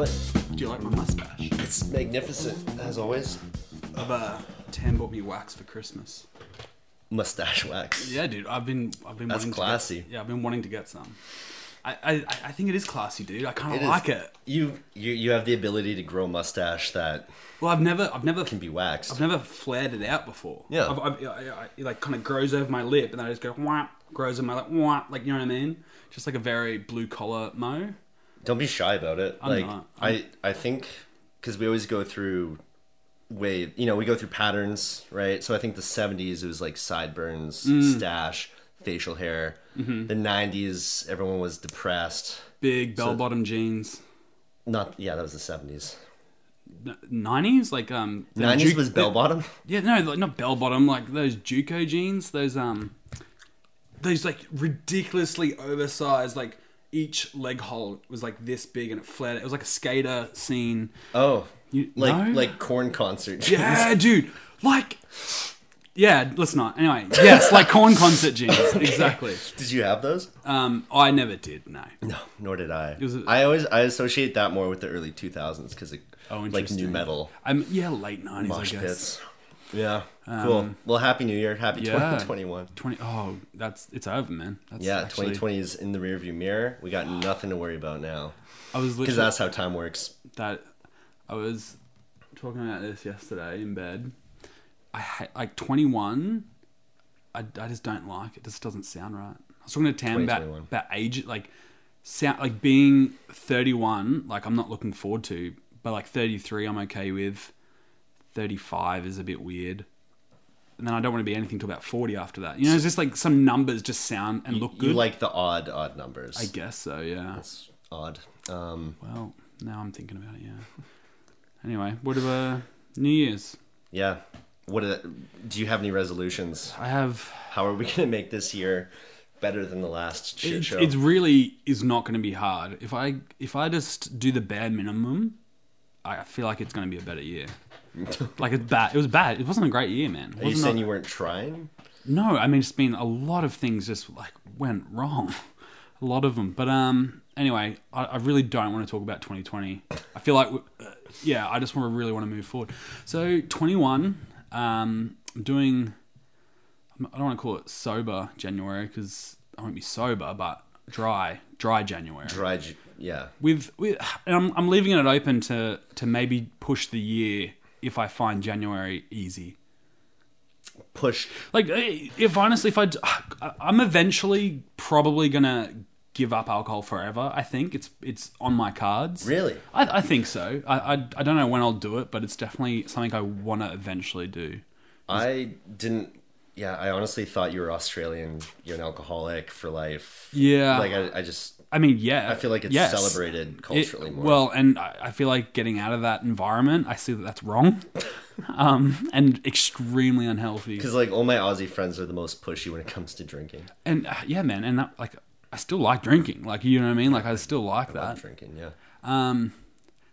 What? Do you like my mustache? It's magnificent as always. I've uh, Tam bought me wax for Christmas. Mustache wax. Yeah, dude. I've been I've been That's wanting classy. To get, yeah, I've been wanting to get some. I, I I think it is classy, dude. I kind of is- like it. You you you have the ability to grow a mustache that Well, I've never I've never can be waxed. I've never flared it out before. Yeah. I've, I've, I, I, it like kind of grows over my lip, and then I just go wah, grows in my like wah, like you know what I mean? Just like a very blue collar mo. Don't be shy about it. I'm like not. I I think because we always go through way you know we go through patterns right. So I think the '70s it was like sideburns, Mm. stash, facial hair. Mm-hmm. The '90s everyone was depressed. Big bell bottom jeans. Not yeah, that was the '70s. Nineties, like um, '90s Ju- was bell bottom. Yeah, no, like not bell bottom, like those JNCO jeans, those um, those like ridiculously oversized, like each leg hole was like this big and it flared. It was like a skater scene. Oh, You, like no? like Korn concert. jeans. yeah, dude, like. Yeah, let's not. Anyway, yes, like Korn concert jeans, exactly. Did you have those? Um, I never did. No. No, nor did I. a- I always I associate that more with the early 2000s because Oh, like nu metal I'm yeah, late nineties, I mosh guess. pits. Yeah, cool. Well, happy New Year, happy Um, yeah. 2021. Twenty. Oh, that's it's over, man. That's Yeah, actually- 2020 is in the rearview mirror. We got nothing to worry about now I was because that's how time works. that I was talking about this yesterday in bed. I like 21. I, I just don't like it. Just doesn't sound right. I was talking to Tam about about age, like sound like being 31. Like I'm not looking forward to, but like 33, I'm okay with. 35 is a bit weird. And then I don't want to be anything till about 40 after that. You know, it's just like some numbers just sound and look good. You like the odd odd numbers. I guess so, yeah. It's odd. Um, Well, now I'm thinking about it, yeah. Anyway, what about New Year's? yeah. What are the, do you have any resolutions? I have. How are we gonna make this year better than the last shit It, show? it really is not going to be hard. If I if I just do the bare minimum, I feel like it's going to be a better year. like it's bad. It was bad. It wasn't a great year, man. It Are you saying a- you weren't trying? No, I mean it's been a lot of things just like went wrong, a lot of them. But um, anyway, I, I really don't want to talk about 2020. I feel like, uh, yeah, I just want to really want to move forward. So 21, um, I'm doing. I don't want to call it sober January because I won't be sober, but dry, dry January Dry, yeah. with with and I'm I'm leaving it open to to maybe push the year if I find January easy. Push. Like, if honestly, if I, I'm eventually probably gonna give up alcohol forever. I think it's it's on my cards. Really? I, I think so. I, I I don't know when I'll do it, but it's definitely something I want to eventually do. I didn't. Yeah, I honestly thought you were Australian. You're an alcoholic for life. Yeah. Like I, I just I mean, yeah. I feel like it's yes. celebrated It- culturally more. Well, and I, I feel like getting out of that environment, I see that that's wrong, um, and extremely unhealthy. because like all my Aussie friends are the most pushy when it comes to drinking. And uh, yeah, man, and that, like I still like drinking. Like you know what I mean? Like I still like I'm that. drinking, yeah. Um,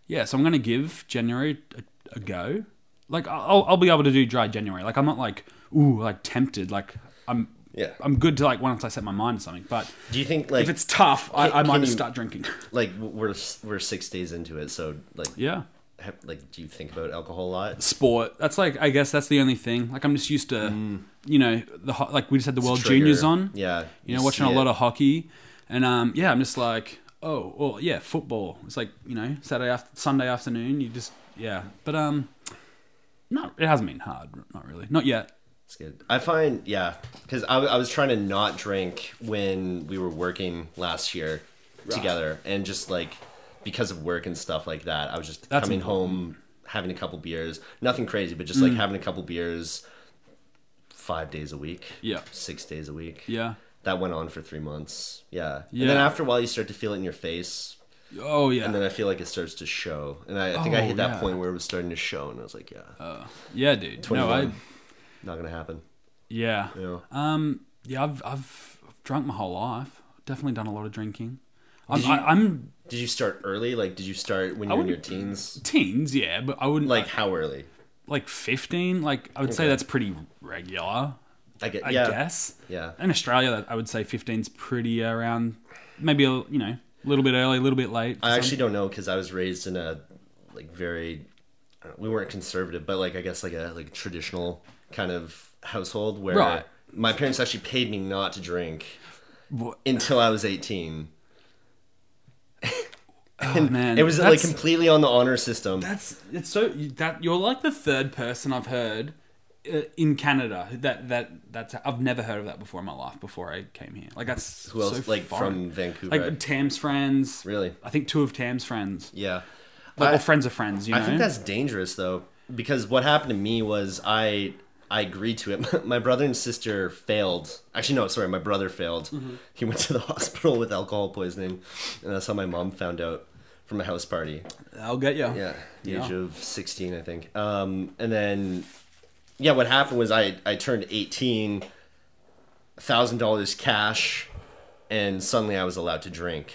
yeah, so I'm gonna give January a, a go. Like I'll I'll be able to do dry January. Like I'm not like ooh like tempted. Like I'm Yeah. I'm good to like once I set my mind to something. But Do you think like if it's tough, I, I might can just start drinking. like we're we're six days into it, so like yeah. have, like do you think about alcohol a lot? Sport. That's like I guess that's the only thing. Like I'm just used to, you know, the ho- like we just had the World Mm. Trigger. Juniors on. Yeah, you know, watching a lot it. of hockey, and um, yeah, I'm just like, oh, well, yeah, football. It's like you know, Saturday after Sunday afternoon. You just yeah, but um, no, it hasn't been hard. Not really, not yet. It's good. I find, yeah, because I, I was trying to not drink when we were working last year together, and just like because of work and stuff like that, I was just That's coming important. home, having a couple beers, nothing crazy, but just like mm. having a couple beers five days a week, Yeah. six days a week. Yeah. That went on for three months. Yeah. Yeah. And then after a while, you start to feel it in your face, Oh yeah. and then I feel like it starts to show. And I, I think I Oh, hit that yeah. point where it was starting to show, and I was like, yeah, uh, yeah, dude. No, 21. I not gonna happen. yeah. Yeah. Um, yeah, I've I've drunk my whole life. Definitely done a lot of drinking. I'm, Did you- I, I'm Did you start early? Like, did you start when you were in your teens? teens, yeah, but I wouldn't Like, like how early? like 15. Like I would say that's pretty regular. I get, I yeah, guess. yeah. In Australia, I would say 15's pretty around, maybe a, you know, A little bit early, a little bit late. I actually don't know because I was raised in a like very know, we weren't conservative, but like I guess like a like traditional kind of household where Right. my parents actually paid me not to drink What- until I was eighteen. Oh, man, It was like completely on the honor system. That's it's so that you're like the third person I've heard uh, in Canada that that that's I've never heard of that before in my life before I came here. Like that's Who else? so like foreign. from Vancouver? like Tam's friends. Really? I think two of Tam's friends. yeah. Like, I- or friends of friends. You know. I think that's dangerous though, because what happened to me was I I agreed to it. My brother and sister failed. Actually, no, sorry, my brother failed. Mm-hmm. He went to the hospital with alcohol poisoning, and that's how my mom found out from a house party. I'll get you. Yeah, the age of sixteen, I think. Um, and then, yeah, what happened was I I turned eighteen, thousand dollars cash, and suddenly I was allowed to drink.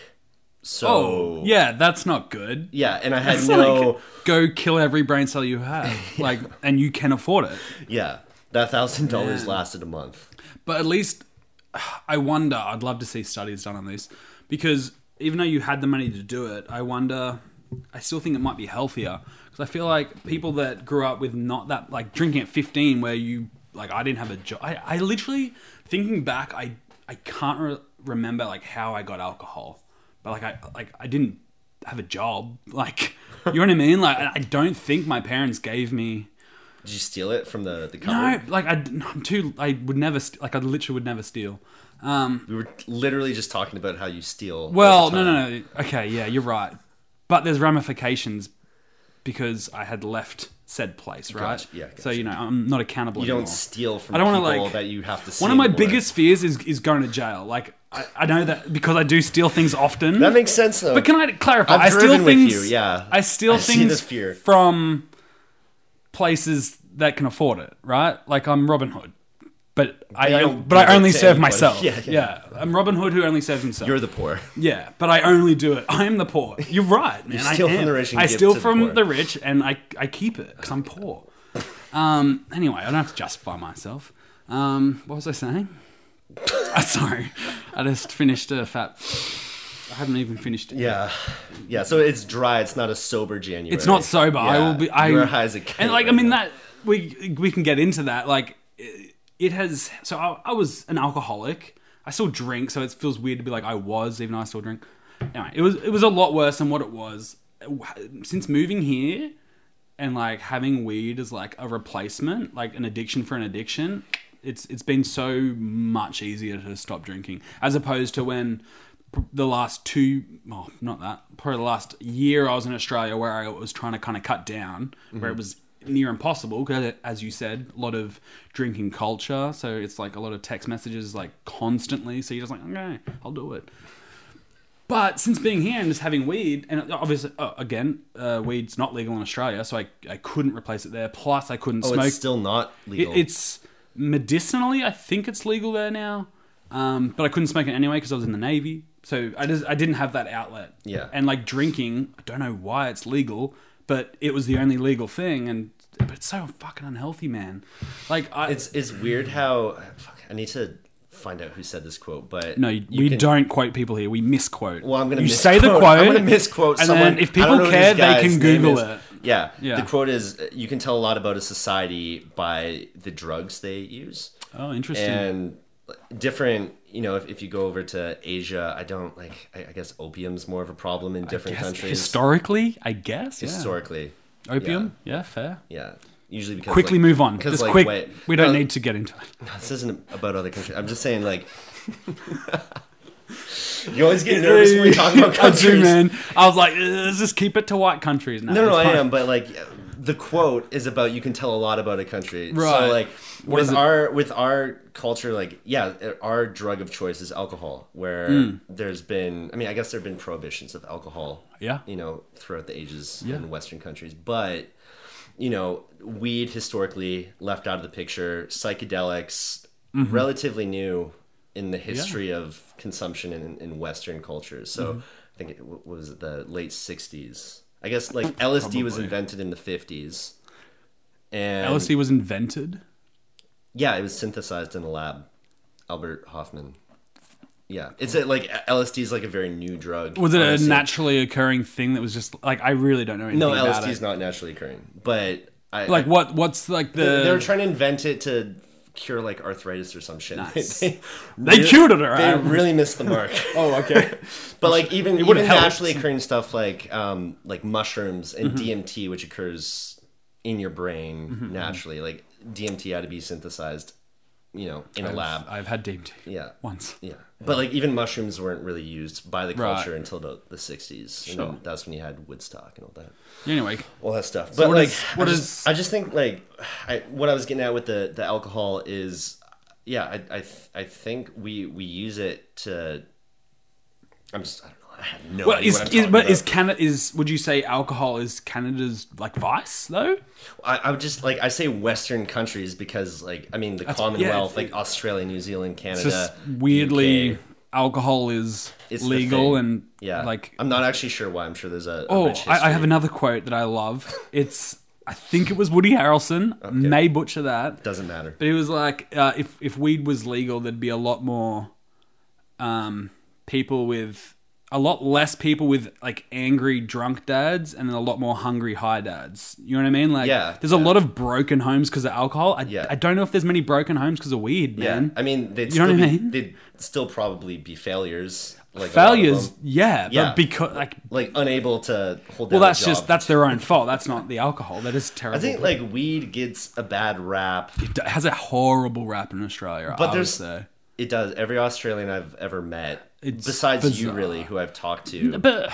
So Oh, yeah, that's not good. yeah, and I had It's no. like go kill every brain cell you have, like, and you can afford it. Yeah, that thousand dollars lasted a month. But at least, I wonder. I'd love to see studies done on this because even though you had the money to do it, I wonder. I still think it might be healthier because I feel like people that grew up with not that like drinking at fifteen, where you like I didn't have a job. I, I literally thinking back, I I can't re- remember like how I got alcohol, but like I like I didn't have a job. Like you know what I mean? Like I don't think my parents gave me. Did you steal it from the the No, like I, am too. I would never. St- like I literally would never steal. Um, We were literally just talking about how you steal. well, no, no, no. Okay, yeah, you're right. But there's ramifications because I had left said place, right? Gotcha, yeah, So you know, I'm not accountable. You don't steal from I don't wanna, like- that you have to. One of my anymore. biggest fears is is going to jail. Like I, I know that because I do steal things often. That makes sense though. but can I clarify? I've I steal driven with things. you, yeah. I steal I see things fear. from places that can afford it, right? Like I'm Robin Hood, but I don't but I it only to serve anybody. myself. Yeah, Yeah, yeah. I'm Robin Hood who only serves himself. You're the poor. yeah, but I only do it. I am the poor. You're right, man. steal I from the rich and I give steal to the from poor. the rich, and I I keep it because I'm poor. Um. Anyway, I don't have to justify myself. Um. What was I saying? Uh, sorry, I just finished a fat. I haven't even finished it. Yeah, yeah. So it's dry. It's not a sober January. It's not sober. I will be. I, You're high as a kite And like, I mean, now. that we we can get into that. Like, it, it has. So I, I was an alcoholic. I still drink, so it feels weird to be like I was, even though I still drink. Anyway, it was it was a lot worse than what it was since moving here and like having weed as like a replacement, like an addiction for an addiction. It's it's been so much easier to stop drinking as opposed to when the last two, well, not that, probably the last year I was in Australia where I was trying to kind of cut down, where it was near impossible because, as you said, a lot of drinking culture. So it's like a lot of text messages like constantly. So you're just like, okay, I'll do it. But since being here and just having weed, and obviously, oh, again, uh, weed's not legal in Australia, so I, I couldn't replace it there. Plus, I couldn't Oh, smoke. it's still not It- legal. it's medicinally, I think it's legal there now, um, but I couldn't smoke it anyway because I was in the navy. So I just I didn't have that outlet. Yeah. And like drinking, I don't know why it's legal, but it was the only legal thing, and but it's so fucking unhealthy, man. Like I, it's it's weird how. Fuck, I need to find out who said this quote, but no, you we can- don't quote people here. We misquote. Well, I'm gonna you misquote. say the quote. I'm gonna misquote and someone. then if people don't know who care, they can Google is. it. Yeah. Yeah. The quote is you can tell a lot about a society by the drugs they use. Oh, interesting. And different, you know, if, if you go over to Asia, I don't like, I, I guess opium's more of a problem in different Guess countries. historically, I guess. Yeah. Historically. Opium. Yeah, fair. Yeah. Usually because. Quickly like- move on. Because, like, quick. wait, we don't no, need to get into it. This isn't about other countries. I'm just saying, like. you always get nervous when we talk about I do, countries. man. I was like, "Uh, let's just keep it to white countries. now. No, no, I am, but like the quote is about you can tell a lot about a country. Right. So like What with our with our culture, like yeah, our drug of choice is alcohol. Where Hmm. there's been, I mean, I guess there have been prohibitions of alcohol. Yeah. You know, throughout the ages Yeah. in Western countries, but you know, weed historically left out of the picture. Psychedelics, Mm-hmm. relatively new in the history of consumption in, in Western cultures. So Mm-hmm. I think it was the late '60s. I guess like LSD was invented in the '50s, and LSD was invented. yeah, it was synthesized in a lab. Albert Hofmann. Yeah, it's a, like LSD is like a very new drug. Was it honestly. a naturally occurring thing that was just like I really don't know anything No, LSD is not naturally occurring, but I Like what? What's like the? they were trying to invent it to cure like arthritis or some shit. Nice. they, They really- cured it. They really missed the mark. oh, okay. But like even even naturally occurring stuff like um like mushrooms and Mm-hmm. DMT, which occurs in your brain Mm-hmm, naturally, like DMT had to be synthesized, you know, in a lab. I've had DMT Yeah. once. Yeah. But like even mushrooms weren't really used by the Right. culture until the, the 60s. And Sure. then that's when you had Woodstock and all that. Anyway, All that stuff. But what like is- what I, is- just, I just think like I, what I was getting at with the, the alcohol is yeah, I I, th- I think we we use it to I'm just I don't know. I have no well, idea is, what I'm is but about. is Canada is would you say alcohol is Canada's like vice though? I, I would just like I say Western countries because like I mean the Commonwealth, yeah, like Australia, New Zealand, Canada, just weirdly UK. alcohol is It's legal and yeah. like I'm not actually sure why. I'm sure there's a, a Oh, I, I have another quote that I love. It's I think it was Woody Harrelson. May butcher that, Doesn't matter. but he was like, uh, if if weed was legal, there'd be a lot more um, people with a lot less people with like angry drunk dads, and then a lot more hungry high dads. You know what I mean? Like, Yeah, there's a lot of broken homes because of alcohol. I, Yeah. I don't know if there's many broken homes because of weed, Yeah. I mean, they'd You know still what I mean? They'd still probably be failures. Like a lot of Failures, yeah, Yeah. but because like like unable to hold down. Well, that's just that's their own fault. That's not the alcohol. That is terrible. I think like weed gets a bad rap. it has a horrible rap in Australia. But I there's- would say. It does. Every Australian I've ever met, It's besides you, really, who I've talked to, But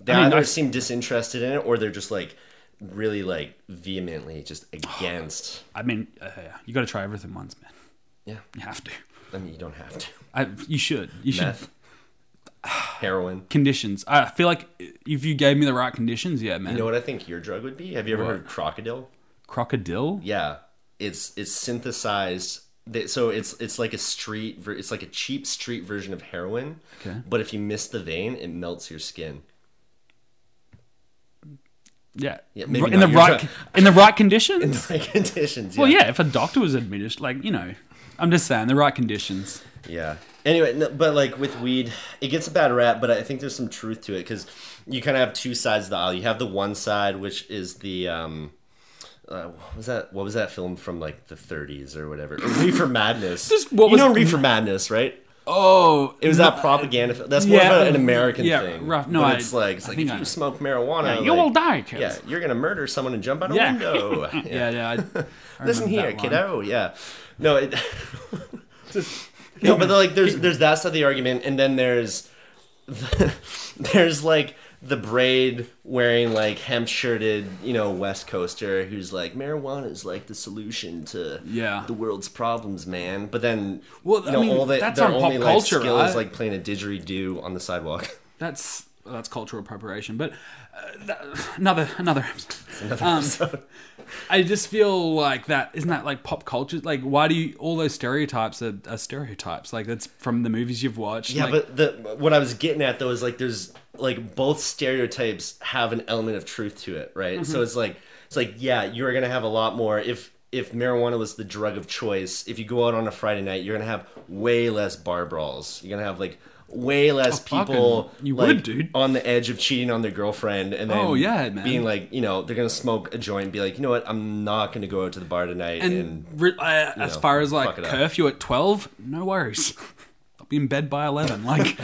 they I mean, either I- seem disinterested in it or they're just like really like vehemently just against. I mean, uh, you got to try everything once, man. Yeah, You have to. I mean, you don't have to. I, you should. You should. Heroin. Conditions. I feel like if you gave me the right conditions, yeah, man. You know what I think your drug would be? Have you ever What? heard of crocodile? Crocodile. Yeah, it's it's synthesized. They- So it's it's like a street. It's like a cheap street version of heroin. Okay. But if you miss the vein, it melts your skin. Yeah. Yeah, maybe in the not your right drug. in the right conditions. In the right conditions. well, yeah. If a doctor was administered, like you know, I'm just saying the right conditions. Yeah. Anyway, no, but like with weed, it gets a bad rap, but I think there's some truth to it because you kind of have two sides of the aisle. You have the one side, which is the um, uh, what was that? What was that film from like the 30s or whatever? Reefer Madness. Just what you was- know Reefer Madness, right? Oh, It was that propaganda. Film. That's more Yeah, of an American yeah, thing. rough- no, I- it's like it's I like if I you smoke marijuana, Yeah, like, you will die, kids. Yeah, you're gonna murder someone and jump out a Yeah. window. yeah, yeah. I, Listen here, kiddo. Yeah. No, it. no, but like there's there's that side of the argument, and then there's there's like the braid wearing like hemp shirted, you know, West Coaster who's like marijuana is like the solution to Yeah. the world's problems, man. But then Well, you I know, mean, all that that's their only life culture, skill is like playing a didgeridoo on the sidewalk. That's that's cultural preparation. But another another. Another Um, episode. I just feel like that isn't that like pop culture? Like, why do you all those stereotypes are, are stereotypes? Like that's from the movies you've watched. Yeah, like, but the what I was getting at though is like there's like both stereotypes have an element of truth to it, right? Mm-hmm. So it's like it's like yeah, you're gonna have a lot more if if marijuana was the drug of choice. If you go out on a Friday night, you're gonna have way less bar brawls. You're gonna have like way less Oh, people you like, would, dude. on the edge of cheating on their girlfriend and then Oh, yeah, man. being like you know they're gonna smoke a joint and be like you know what I'm not gonna go out to the bar tonight and, and uh, as know, far as like it up. curfew at twelve, no worries. I'll be in bed by eleven. Like,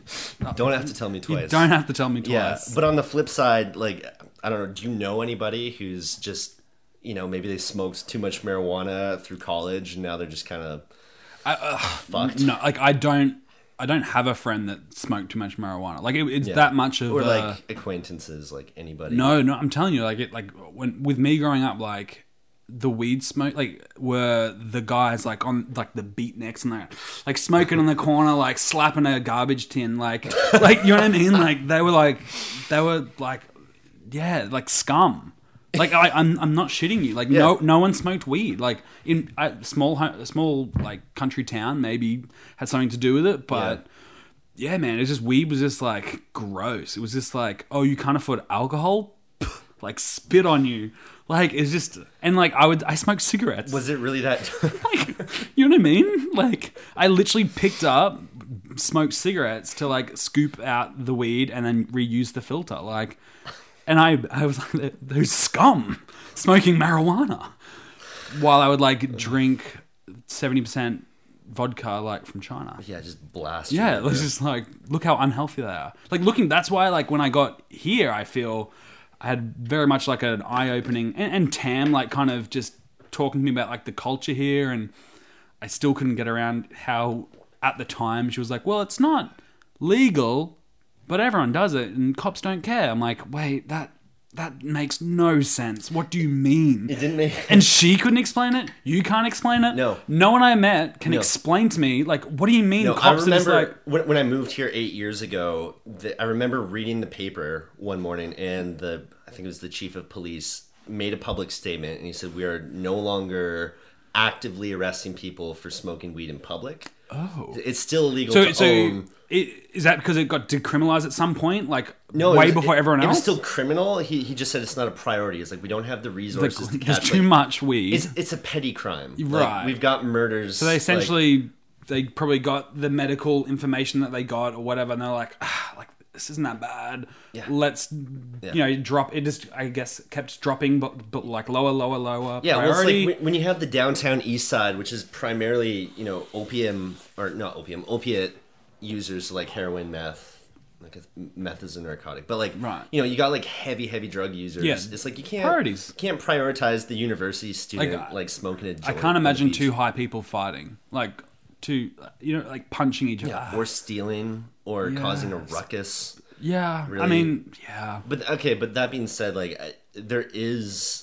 don't have to tell me twice. don't have to tell me twice. Yeah, but on the flip side, like I don't know, do you know anybody who's just you know maybe they smoked too much marijuana through college and now they're just kind of fucked, no, like I don't. I don't have a friend that smoked too much marijuana. Like it, it's Yeah. that much of or uh, like acquaintances, like anybody. No, no, I'm telling you, like it, like when with me growing up, like the weed smoke, like were the guys like on like the beatniks and like like smoking in the corner, like slapping a garbage tin, like like you know what I mean? Like they were like they were like yeah, like scum. Like I, I'm, I'm not shitting you. Like no, no one smoked weed. Like in a small, ho- a small like country town, maybe had something to do with it. But yeah, man, it's just weed was just like gross. It was just like, oh, you can't afford alcohol, like spit on you. Like it's just and like I would I smoked cigarettes. Was it really that? like you know what I mean? Like I literally picked up smoked cigarettes to like scoop out the weed and then reuse the filter. Like, and I, I was like, those scum smoking marijuana while I would like drink 70% vodka like from China. Yeah, just blast. Yeah, it's just like look how unhealthy they are. Like looking, that's why like when I got here, I feel I had very much like an eye opening, and, and Tam like kind of just talking to me about like the culture here, and I still couldn't get around how at the time she was like, well, it's not legal, but everyone does it, and cops don't care. I'm like, wait, that that makes no sense. What do you mean? It didn't make. And she couldn't explain it. You can't explain it. No. No one I met can No. explain to me like, what do you mean? No, I cops just remember like, when, when I moved here eight years ago. The, I remember reading the paper one morning, and the I think it was the chief of police made a public statement, and he said we are no longer actively arresting people for smoking weed in public. oh. It's still illegal So, to so own. it, is that because it got decriminalized at some point, like No, way was- before it- everyone It was still criminal. He he just said it's not a priority. It's like we don't have the Like, resources to there's catch. too like, much weed. It's it's a petty crime. Like, Right. we've got murders. so they essentially they probably got the medical information that they got or whatever, and they're like, ah, like this isn't that bad. Yeah. Let's you know drop. It just I guess kept dropping, but but like lower, lower, lower. Yeah, well, like when- you have the downtown east side, which is primarily, you know, opium, or not opium, opiate users like heroin, meth. Like meth is a narcotic, but like, Right. you know, you got like heavy, heavy drug users. Yeah, It's like you can't priorities. can't prioritize the university student Like, like, smoking a I joint on can't imagine two high people fighting, like two, you know, like punching each other. or stealing or causing a ruckus. Yeah, I mean, yeah. But okay, but that being said, like I, there is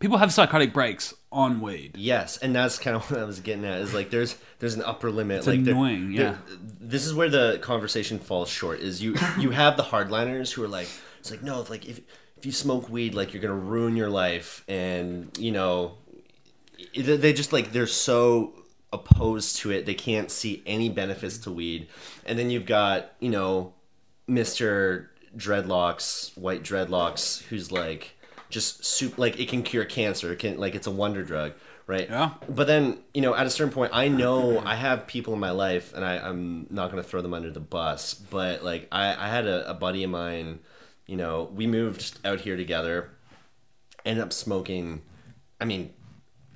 People have psychotic breaks on weed. Yes, and that's kind of what I was getting at. Is like there's there's an upper limit. like there- annoying, there- this is where the conversation falls short. Is you you have the hardliners who are like, it's like no, like if if you smoke weed, like you're gonna ruin your life, and you know, they just like they're so opposed to it. They can't see any benefits to weed, and then you've got you know, Mister Dreadlocks, white dreadlocks, who's like just soup like it can cure cancer. It can like it's a wonder drug, right? Yeah. But then you know, at a certain point, I know I have people in my life, and I, I'm not gonna throw them under the bus. But like I, I had a, a buddy of mine. You know, we moved out here together. Ended up smoking. I mean,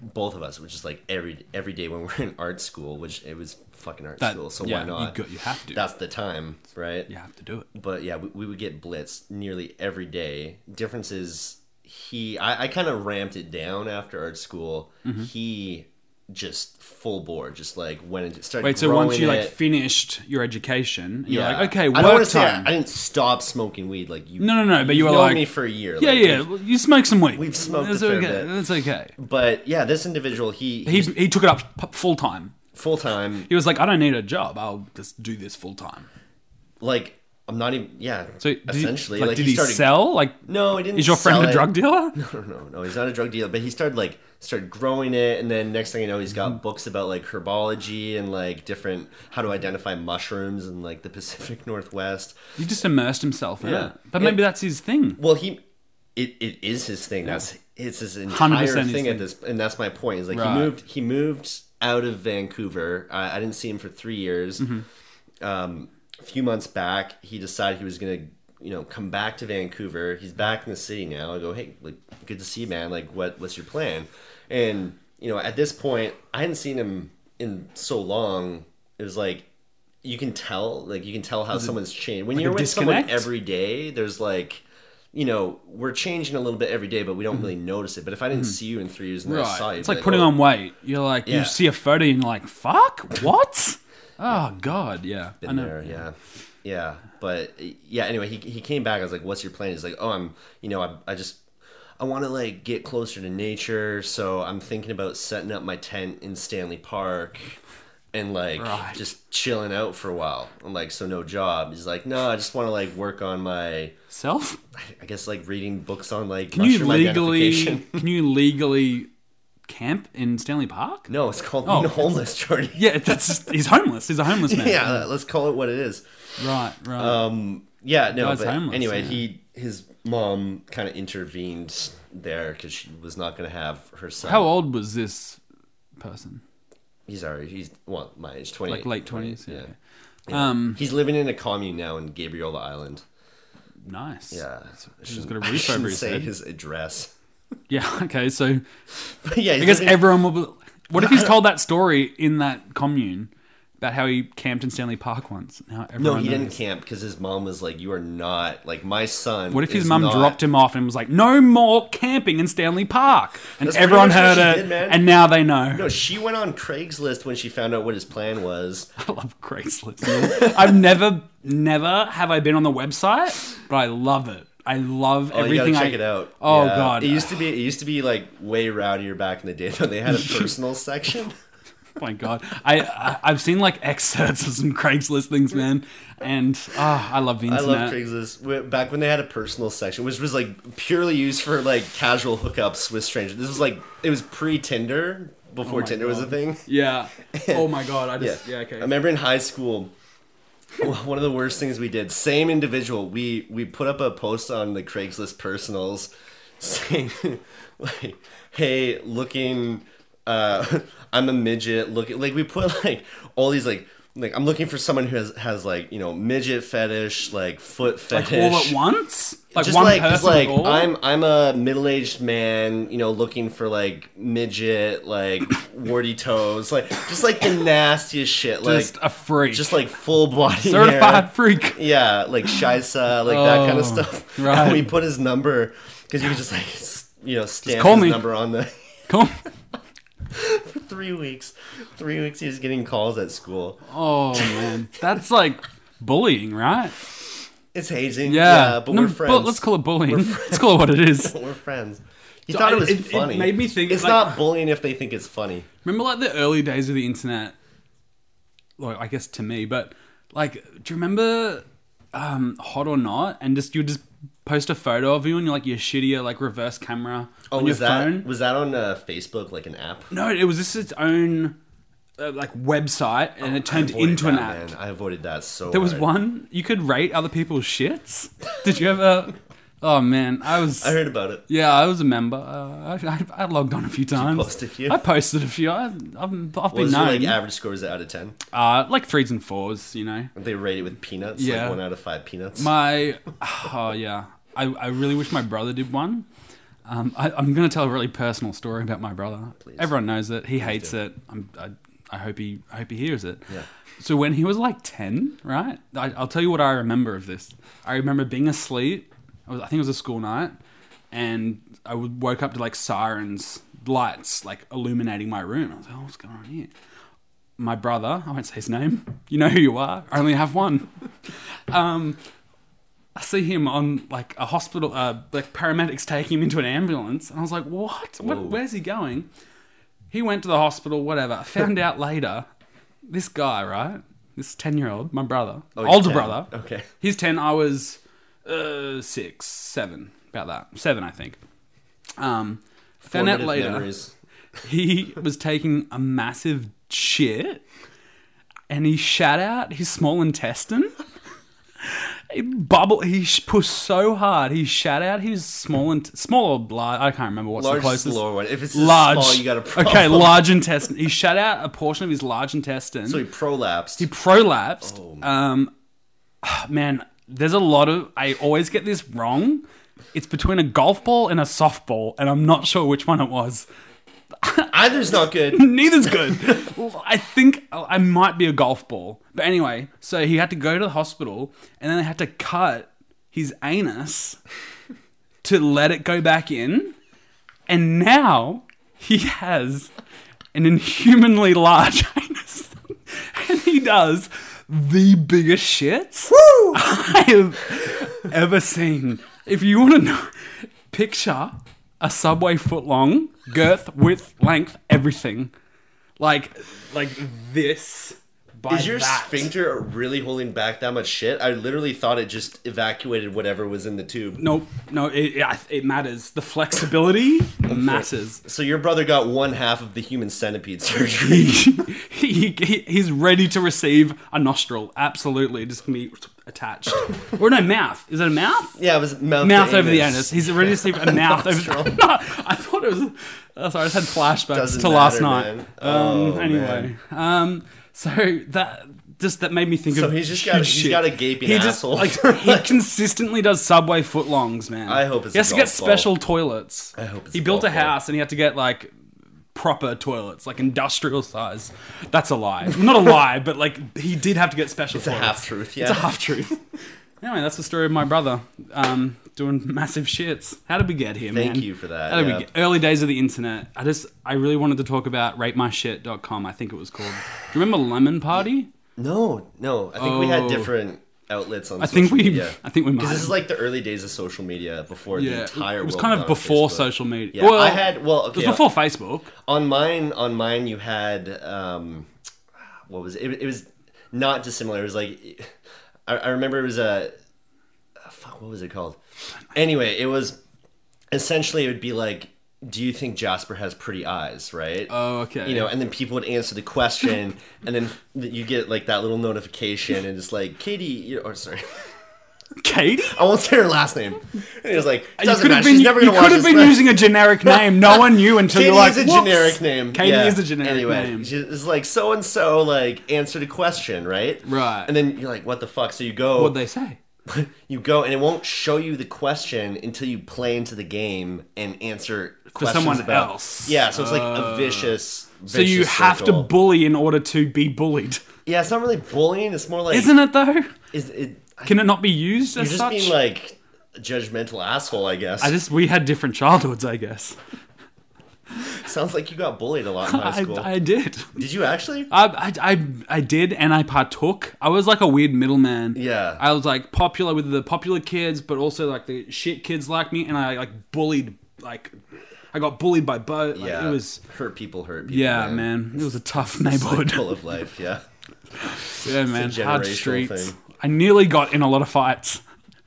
both of us, which is like every every day when we're in art school, which it was fucking art That- school, so yeah, why not? You, go, you have to. That's the time, right? you have to do it. But yeah, we, we would get blitzed nearly every day. Difference is he, I, I kind of ramped it down after art school. Mm-hmm. He just full bore, just like went into started. Wait, so once you like finished your education, you're like, okay, I work don't want say time. I, I didn't stop smoking weed. Like you, No, no, no, but you were like- me for a year. yeah, like, yeah, well, you smoke some weed. We've smoked a fair okay. bit. That's okay. But yeah, this individual, he, He he took it up full time. full time. He was like, I don't need a job. I'll just do this full time. Like I'm not even. Yeah, So did he- essentially, like, like, did he he, started. sell? Like, No, he didn't. is your friend a it. drug dealer? No, no, no. He's not a drug dealer, but he started like started growing it, and then next thing you know, he's Mm-hmm. got books about like herbology and like different how to identify mushrooms in like the Pacific Northwest. He just immersed himself in Yeah. it. But Yeah. maybe that's his thing. Well, he it, it is his thing. That's it's his 100% entire thing thing. at this, and that's my point. Is like Right. he moved he moved out of Vancouver. I, I didn't see him for three years. Mm-hmm. Um, a few months back, he decided he was gonna you know come back to Vancouver. He's back in the city now. I go, hey, like good to see you, man. Like what what's your plan? And you know at this point, I hadn't seen him in so long. It was like. You can tell, like you can tell how someone's changed. When like you're with someone every day, there's like, you know, we're changing a little bit every day, but we don't really notice it. But if I didn't see you in three years and then I saw Mm-hmm. You, It's I'd like putting oh, on weight. You're like, Yeah. you see a photo and you're like, fuck? What? oh, God. Yeah. I been know. there, yeah, yeah. But yeah, anyway, he he came back. I was like, "What's your plan?" He's like, "Oh, I'm, you know, I I just." I want to like get closer to nature, so I'm thinking about setting up my tent in Stanley Park and like Right. just chilling out for a while. I'm like, so no job. He's like, no, I just want to like work on my, Self? I guess like reading books on like Can you legally can you legally camp in Stanley Park? No, it's called Oh, homeless, Jordy. Yeah, that's he's homeless. He's a homeless man. yeah, let's call it what it is. Right, right. Um, yeah, no, but homeless, anyway, yeah. he his mom kind of intervened there because she was not going to have her son. How old was this person? He's already he's well my age, twenty, Like late twenties. Yeah. Um, He's living in a commune now in Gabriola Island. nice. Yeah, He's got a roof over his say head. his address. Yeah. Okay. So But yeah, I guess living- everyone will. Be, what if he's told that story in that commune about how he camped in Stanley Park once? Now No, he didn't camp because his mom was like, "You are not like my son." What if his is mum not- dropped him off and was like, "No more camping in Stanley Park," and That's everyone heard it, did, and now they know. No, she went on Craigslist when she found out what his plan was. I love Craigslist. I've never, never have I been on the website, but I love it. I love Oh, you everything. gotta I, check it out. Oh Yeah. god, it used to be. It used to be like way rowdier back in the day. when they had a personal section. Oh my god, I, I I've seen like excerpts of some Craigslist things, man, and ah, I love the internet. I love Craigslist. Back when they had a personal section, which was like purely used for like casual hookups with strangers. This was like it was pre Tinder before Oh Tinder was a thing. Yeah. Oh my god, I Yeah. just yeah, okay. I remember in high school, one of the worst things we did. Same individual. We we put up a post on the Craigslist personals saying like, "Hey, looking, uh, I'm a midget. Looking like we put like all these like." Like I'm looking for someone who has has like you know midget fetish like foot fetish, like all at once, like just one like person. like all? I'm I'm a middle aged man, you know, looking for like midget, like warty toes, like just like the nastiest shit, like just a freak, just like full body certified hair. freak. Yeah, like Shisa, like that kind of Oh, stuff. right. And we put his number because you could just like you know stamp his me. number on the Come. three weeks. Three weeks he was getting calls at school. Oh man, that's like bullying, right? It's hazing. Yeah, Yeah, but No, we're friends. let's call it bullying. Let's call it what it is. We're friends. He So thought I- it was it- it funny. made me think, it's like- not bullying if they think it's funny. Remember, like the early days of the internet. Like, I guess to me, but like, do you remember um, Hot or Not? And just you just post a photo of you and you're like your shittier like reverse camera Oh, on your was that phone. was that on uh, Facebook like an app? No, it was just its own uh, like website, and it turned avoided into an that, app. Man. I avoided that so. There was hard. one you could rate other people's shits. Did you ever? Oh man, I was. I heard about it. Yeah, I was a member. Uh, I, I, I logged on a few times. post a few? I posted a few. I, I've, I've What been known. like average scores out of ten? uh, like threes and fours, you know. They rate it with peanuts. Yeah. like one out of five peanuts. My, oh yeah, I, I really wish my brother did one. Um, I, I'm going to tell a really personal story about my brother. Please. Everyone knows it. He hates do. it. I'm, I, I hope he, I hope he hears it. Yeah. So when he was like ten, right? I, I'll tell you what I remember of this. I remember being asleep. I, was, I think it was a school night, and I woke up to like sirens, lights like illuminating my room. I was like, "Oh, what's going on here?" My brother, I won't say his name. You know who you are. I only have one. um, I see him on like a hospital, uh, like paramedics taking him into an ambulance, and I was like, "What? what where's he going?" He went to the hospital, whatever. Found out later, this guy, right? This ten-year-old, my brother, Oh, older 10. brother. Okay. He's ten. I was uh, six, seven, about that, seven, I think. Um, found out later memories. he was taking a massive shit, and he shat out his small intestine. He bubble. He pushed so hard. He shat out his small and small or large. I can't remember what's Large the closest. one. If it's large. small, you got a problem. okay, large intestine. He shut out a portion of his large intestine. So he prolapsed. he prolapsed. Oh, um, man, there's a lot of. I always get this wrong. It's between a golf ball and a softball, and I'm not sure which one it was. Either's not good. Neither's good. I think I might be a golf ball. But anyway, so he had to go to the hospital and then they had to cut his anus to let it go back in. And now he has an inhumanly large anus. And he does the biggest shits I have ever seen. If you want to know, picture a subway foot long, girth, width, length, everything. Like, like this. By Is your that. sphincter really holding back that much shit? I literally thought it just evacuated whatever was in the tube. Nope, no, it, it, it matters. The flexibility matters. So your brother got one half of the human centipede surgery. he, he, he's ready to receive a nostril. Absolutely, just be attached. or no, mouth. Is it a mouth? Yeah, it was mouth. Mouth over the anus. He's ready to sleep a mouth over. No, I thought it was. Oh, sorry, I just had flashbacks Doesn't to last matter, night. Um, Oh, anyway, um, so that just that made me think So of. So he's just got- huge he's shit. got a gaping he just, asshole. Like he consistently does subway footlongs, man. I hope it's he has a to get ball. special toilets. I hope it's he a built a golf ball. house and he had to get like proper toilets, like industrial size. That's a lie. Not a lie, but like he did have to get special. It's a half truth. Yeah. It's a half truth. anyway, that's the story of my brother um, doing massive shits. How did we get here, man? Thank you for that. How did yeah. we get, early days of the internet. I just I really wanted to talk about ratemyshit.com. I think it was called. Do you remember Lemon Party? No, no. I think we had Oh. different outlets on. I think social we media. I think we might. Because this is like the early days of social media before the yeah, entire. it was kind of before social media. Yeah, well, I had. Well, it okay. was before Facebook. on mine, on mine, you had. um What was it? It, it was not dissimilar. It was like, I, I remember it was a. Fuck, what was it called? Anyway, it was essentially it would be like, do you think Jasper has pretty eyes? Right. Oh, okay. you know, and then people would answer the question, and then you get like that little notification, and it's like Katie, you or sorry, Katie. I won't say her last name. And it was like, You doesn't could have matter. been, She's never gonna could have been using a generic name. No one knew until Katie you're like, is a "Whoops." generic name. Katie Yeah. is a generic anyway, name. It's like so and so like answered a question, right? Right. And then you're like, what the fuck? So you go, What'd they say? you go, and it won't show you the question until you play into the game and answer questions someone about. else. Yeah, so it's like a oh. vicious. So you vicious have to bully in order to be bullied, Yeah, it's not really bullying. It's more like isn't it? Though, Is it? can it not be used You're as just such? being like a judgmental asshole, I guess. I just we had different childhoods, I guess. Sounds like you got bullied a lot in high school. I did. Did you actually? I, I, I, I did, and I partook. I was like a weird middleman. Yeah. I was like popular with the popular kids, but also like the shit kids like me, and I like bullied. Like, I got bullied by both. Like, yeah. It was. hurt people. Hurt people. Yeah, man. It was a tough neighborhood. Cycle of life. Yeah. Yeah, man. Hard streets. thing. I nearly got in a lot of fights.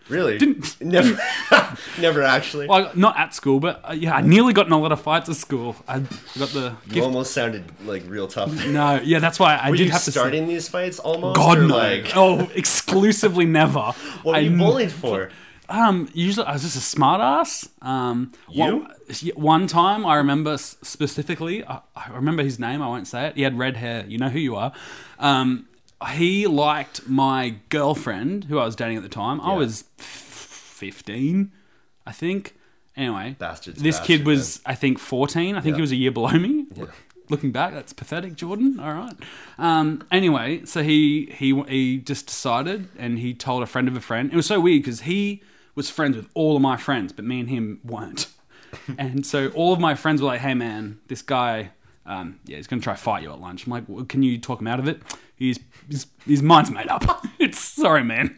Really? never. never actually. Well, not at school, but uh, yeah, I nearly got in a lot of fights at school. I got the you gift. almost sounded like real tough. No, yeah, that's why I Were did you have to. say- starting these fights almost? God no! Like, oh, exclusively never. what were I you bullied for? Um, usually I was just a smart ass. Um, You? One, one time I remember specifically, I, I remember his name. I won't say it. He had red hair. You know who you are. Um, he liked my girlfriend, who I was dating at the time. I Yeah. was fifteen, I think. Anyway, Bastards, This kid bastard, was, I think, fourteen. I think Yeah. he was a year below me. Looking back, that's pathetic, Jordan. All right. Um, anyway, so he he he just decided, and he told a friend of a friend. It was so weird because he was friends with all of my friends, but me and him weren't. and so all of my friends were like, "Hey, man, this guy, um, yeah, he's gonna try to fight you at lunch." I'm like, well, "Can you talk him out of it? He's his, his mind's made up. it's sorry, man."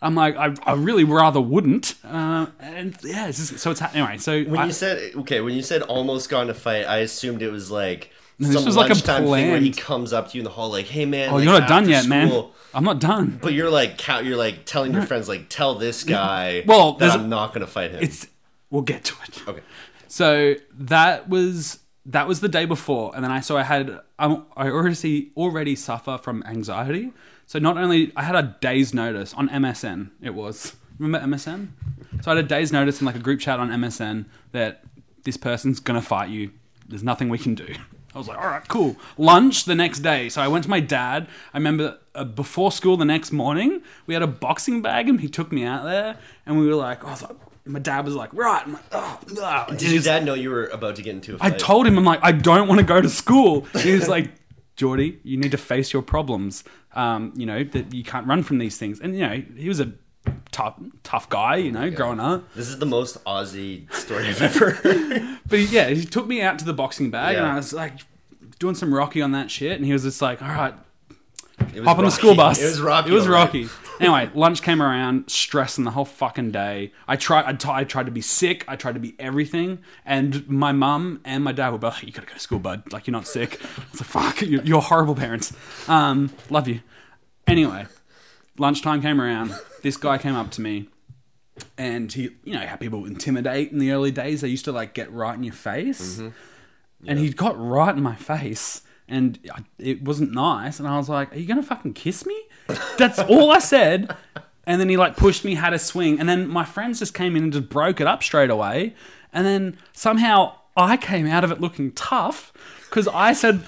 I'm like, I, I really rather wouldn't. Uh, and yeah, it's just, so it's anyway. So When I- you said okay, when you said almost got to fight, I assumed it was like this some was like a thing where he comes up to you in the hall like, "Hey man, oh, like, you're not done yet, man. I'm not done. But you're like. You're like telling your friends like, tell this guy Well, that I'm not gonna fight him. It's we'll get to it. okay. So that was that was the day before, and then I so I had I already already suffer from anxiety. So not only I had a day's notice on MSN. It was remember MSN. So I had a day's notice in like a group chat on MSN that this person's gonna fight you. There's nothing we can do. I was like, all right, cool. Lunch the next day. So I went to my dad. I remember uh, before school the next morning, we had a boxing bag and he took me out there and we were like, I was like, my dad was like, right. I'm like, oh, oh. Did your dad know you were about to get into a I fight? I told him, I'm like, I don't want to go to school. He was like, Geordie, you need to face your problems. Um, you know, that you can't run from these things. And, you know, he was a tough, tough guy, you know, growing up. This is the most Aussie story I've ever heard. But he- yeah, he took me out to the boxing bag and Yeah. I was like doing some Rocky on that shit. And he was just like, all right, hop on the Rocky. school bus. It was Rocky. It was. Rocky. anyway, lunch came around, stressing the whole fucking day. I tried. I, t- I tried to be sick. I tried to be everything. And my mum and my dad were both, "You gotta go to school, bud. Like you're not sick." I was like, "Fuck, you're, you're horrible parents." Um, love you. Anyway, lunchtime came around. This guy came up to me, and he, you know how people intimidate in the early days. They used to like get right in your face, and he got right in my face, and I, it wasn't nice. And I was like, "Are you gonna fucking kiss me?" That's all I said. and then he like pushed me, had a swing, and then my friends just came in and just broke it up straight away. And then somehow I came out of it looking tough because I said,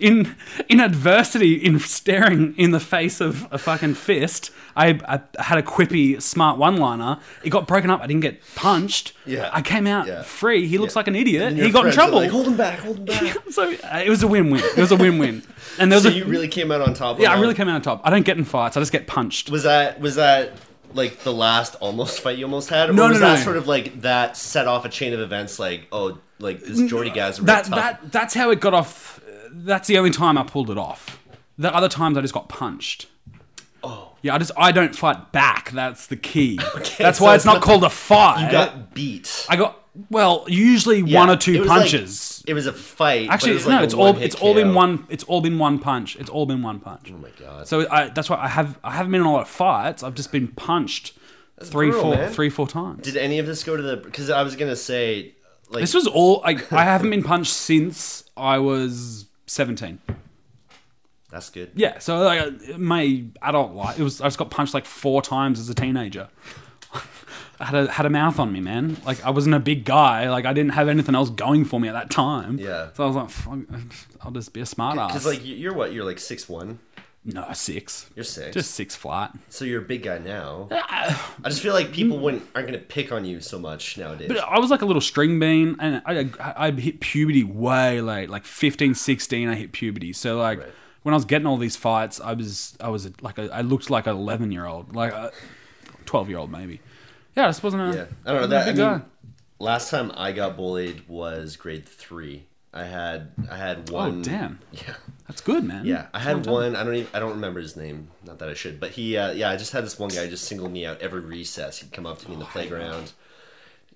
in in adversity, in staring in the face of a fucking fist, I, I had a quippy, smart one liner. It got broken up. I didn't get punched. Yeah. I came out Yeah. free. He looks Yeah. like an idiot. He got in trouble. Like, hold him back, hold him back. so uh, it was a win-win. It was a win-win. And there was so a, you really came out on top. Yeah, I really came out on top. I don't get in fights. I just get punched. Was that was that like the last almost fight you almost had, or No, was no, that no. sort of like that set off a chain of events? Like, oh, like this Jordy guy's That tough. that that's how it got off. That's the only time I pulled it off. The other times I just got punched. oh, Yeah, I just I don't fight back. That's the key. Okay, that's so why it's it's not not- called a fight. you got beat. I got well, usually Yeah, one or it two like- punches. it was a fight. but Actually, it was like no, a it's all it's all been one. It's all been one punch. It's all been one punch. Oh my god. So I, that's why I have I haven't been in a lot of fights. I've just been punched three, brutal, four, man. three, four times. Did any of this go to the? Because I was gonna say, like, This was all. Like, I haven't been punched since I was seventeen. that's good. Yeah, so like my adult life, it was I just got punched like four times as a teenager. I had a had a mouth on me, man. Like I wasn't a big guy. Like I didn't have anything else going for me at that time. Yeah. So I was like, I'll just be a smart ass. Because like you're what? You're like six one. No six, You're six. just six flat. so you're a big guy now. Ah. I just feel like people wouldn't aren't gonna pick on you so much nowadays. But I was like a little string bean, and I, I, I hit puberty way late, like 15, 16, I hit puberty. So like Right. when I was getting all these fights, I was I was like a, I looked like an eleven year old, like uh, a twelve year old maybe. Yeah, I just wasn't a yeah, I don't know that. I mean, guy. last time I got bullied was grade three. I had I had Oh one. damn, Yeah. that's good, man. Yeah, I had one. I don't even. I don't remember his name. Not that I should, but he. Uh, yeah, I just had this one guy just single me out every recess. He'd come up to me in the playground,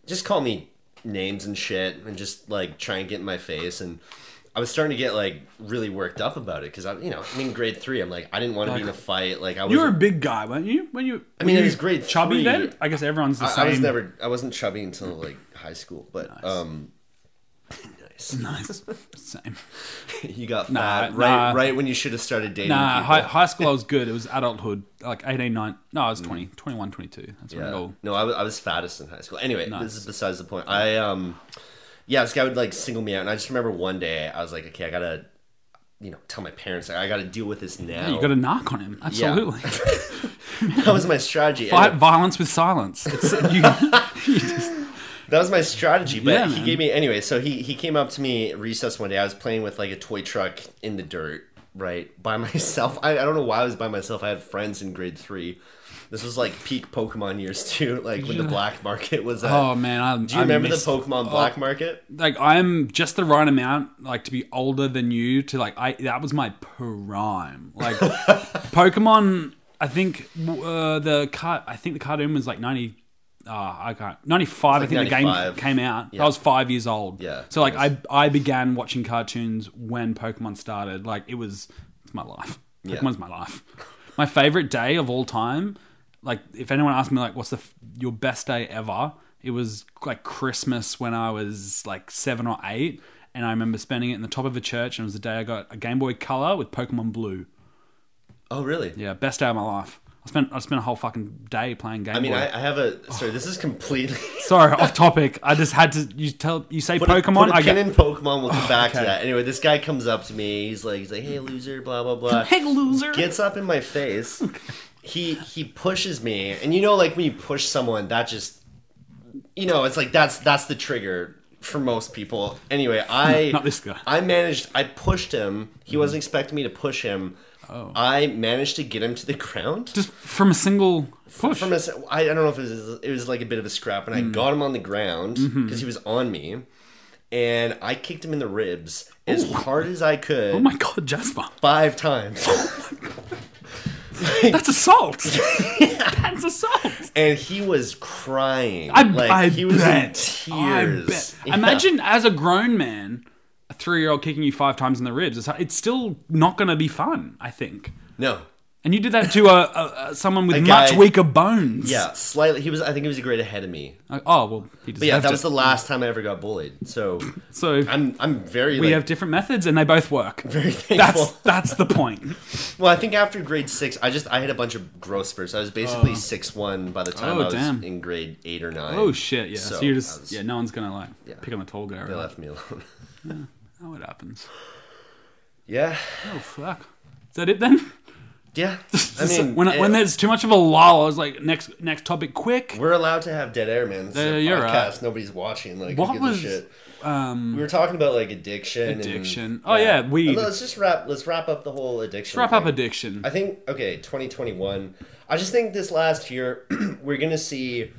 just call me names and shit, and just like try and get in my face. And I was starting to get like really worked up about it because I, you know, I mean, grade three. I'm like, I didn't want to be in a fight. Like I was. You were a big guy, weren't you? When you, I mean, it was grade chubby three. then. I guess everyone's the I, same. I was never. I wasn't chubby until like high school, but um. Nice. nice. Same. You got Nah, fat right, nah. right when you should have started dating. Nah, high, high school I was good. It was adulthood, like 18, 9. No, I was 20, 21, 22. That's Mm. Yeah. all. No, I was, I was fattest in high school. Anyway, Nice. this is besides the point. I um, yeah, this guy would like single me out, and I just remember one day I was like, okay, I gotta, you know, tell my parents I gotta deal with this now. You got to knock on him. Absolutely. that was my strategy. Fight And violence with silence. It's, you, you just, that was my strategy. But Yeah, he gave me anyway. So he he came up to me at recess one day. I was playing with like a toy truck in the dirt, right, by myself. I, I don't know why I was by myself. I had friends in grade three. This was like peak Pokemon years too, like when the black market was. At, oh man, I, Do you remember the Pokemon Black Market? Like I'm just the right amount, like to be older than you. To like, I that was my prime. Like Pokemon. I think uh, the car. I think the cartoon was like ninety. Uh, I can't. Ninety five. I think like the game 95. came out. Yeah. I was five years old. Yeah, So like. I I began watching cartoons when Pokemon started. Like it was it's my life. Yeah. Pokemon's my life. My favorite day of all time. Like if anyone asked me like what's the f- your best day ever, it was like Christmas when I was like seven or eight, and I remember spending it in the top of a church, and it was the day I got a Game Boy Color with Pokemon Blue. Oh, really? Yeah, best day of my life. I spent I spent a whole fucking day playing Game I mean, Boy. I, I have a. Sorry, this is completely. Sorry, off topic. I just had to. You tell you say Put a- Pokemon. put a I pin get in Pokemon. We'll come oh, back to okay. that. Anyway, this guy comes up to me. He's like, he's like, hey, loser, blah blah blah. Hey, loser. Gets up in my face. he he pushes me, and you know, like when you push someone, that just, you know, it's like that's that's the trigger for most people. Anyway, I Not this guy. I managed. I pushed him. He mm-hmm. wasn't expecting me to push him. Oh. I managed to get him to the ground. just from a single push. From a, I I don't know if it was it was like a bit of a scrap, and I Mm. got him on the ground because Mm-hmm. he was on me, and I kicked him in the ribs as hard as I could oh my god, Jasper, five times, that's assault. That's assault. and he was crying. I, like I he was bet. in tears. Yeah. Imagine as a grown man, a three-year-old kicking you five times in the ribs. It's, it's still not going to be fun. I think. no, And you did that to a, a, a someone with A much guy- weaker bones. Yeah, slightly. He was. I think he was a grade ahead of me. Like, oh well, he But yeah, deserved that was it. the last time I ever got bullied. So so I'm I'm very we like, have different methods, and they both work. very thankful. That's that's the point. Well, I think after grade six, I just I had a bunch of growth spurts. I was basically oh. six one by the time Oh, I was damn. in grade eight or nine. Oh shit! Yeah. So, So, you're I just was- yeah. No one's gonna like pick on the tall guy. They Right? left me alone. Oh, it happens. yeah, Oh fuck. Is that it then? yeah. I mean, when it- when there's too much of a lull, I was like, next next topic, quick. we're allowed to have dead air, man. This is Uh, a you're podcast. right. Nobody's watching. Like, What was um? We were talking about like addiction. and- Addiction. Oh, yeah, weed. Let's just wrap. Let's wrap up the whole addiction. Wrap up addiction. I think okay, 2021. I just think this last year we're gonna see.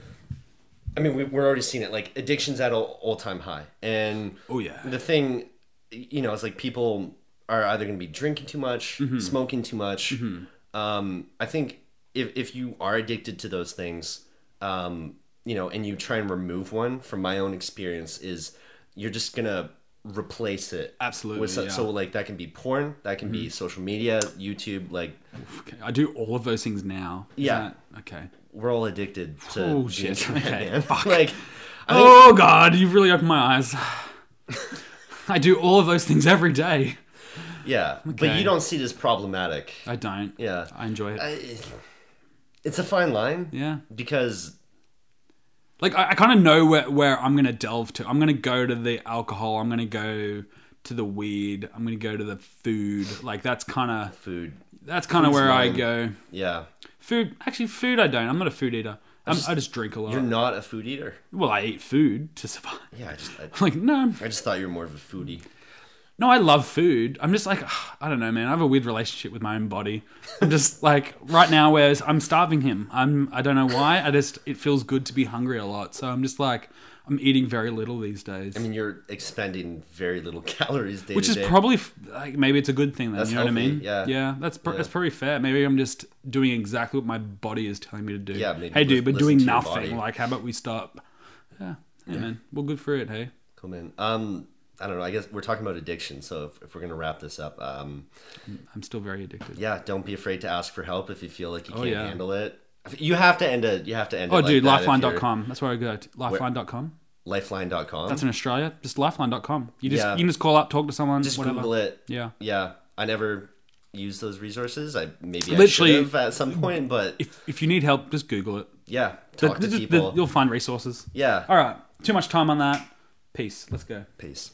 I mean, we, we're already seeing it. Like addiction's at all all time high, and Oh, yeah. the thing, you know, it's like people are either gonna be drinking too much, Mm-hmm. smoking too much. Um, I think if if you are addicted to those things, um, you know, and you try and remove one, from my own experience, is you're just gonna replace it Absolutely, with so, yeah. Mm-hmm. so like that can be porn that can be social media youtube like Okay, I do all of those things now. Is Yeah. that- okay. we're all addicted to Oh, shit. Okay, fuck. like I think, Oh god, you've really opened my eyes. I do all of those things every day. yeah but you don't see it as problematic I don't. yeah I enjoy it. I, it's a fine line yeah. because Like I, I kind of know where where I'm gonna delve to. I'm gonna go to the alcohol. I'm gonna go to the weed. I'm gonna go to the food. Like that's kind of food that's kind of where I go. yeah Food. Actually, food. I don't. I'm not a food eater. I'm, I just drink a lot. you're not a food eater well, I eat food to survive. yeah i just I, Like no, I just thought you were more of a foodie no. I love food. I'm just like I don't know, man. I have a weird relationship with my own body. I'm just like right now, whereas I'm starving him. I'm. I don't know why. I just it feels good to be hungry a lot. So I'm just like I'm eating very little these days. i mean you're expending very little calories day Which is day. probably like maybe it's a good thing then. That's you know what I healthy, mean? yeah. yeah. That's pr- Yeah. that's probably fair. Maybe I'm just doing exactly what my body is telling me to do. Yeah, maybe hey, dude, but doing nothing. Like, how about we stop? Yeah, yeah, man. Well, good for it. Hey, cool man um i don't know i guess we're talking about addiction so if, if we're gonna wrap this up um I'm still very addicted. yeah don't be afraid to ask for help if you feel like you can't Oh, yeah. handle it you have to end it you have to end Oh, it like dude, that you're- lifeline.com. That's where I go. to. Lifeline.com. lifeline.com That's in Australia. Just lifeline.com. You just Yeah. you can just call up, talk to someone. just whatever. google it Yeah. yeah i never used those resources i maybe Literally- i should have at some point but If if you need help, just Google it. yeah The- talk to the- the- people you'll find resources. yeah All right. Too much time on that. Peace. Let's go. peace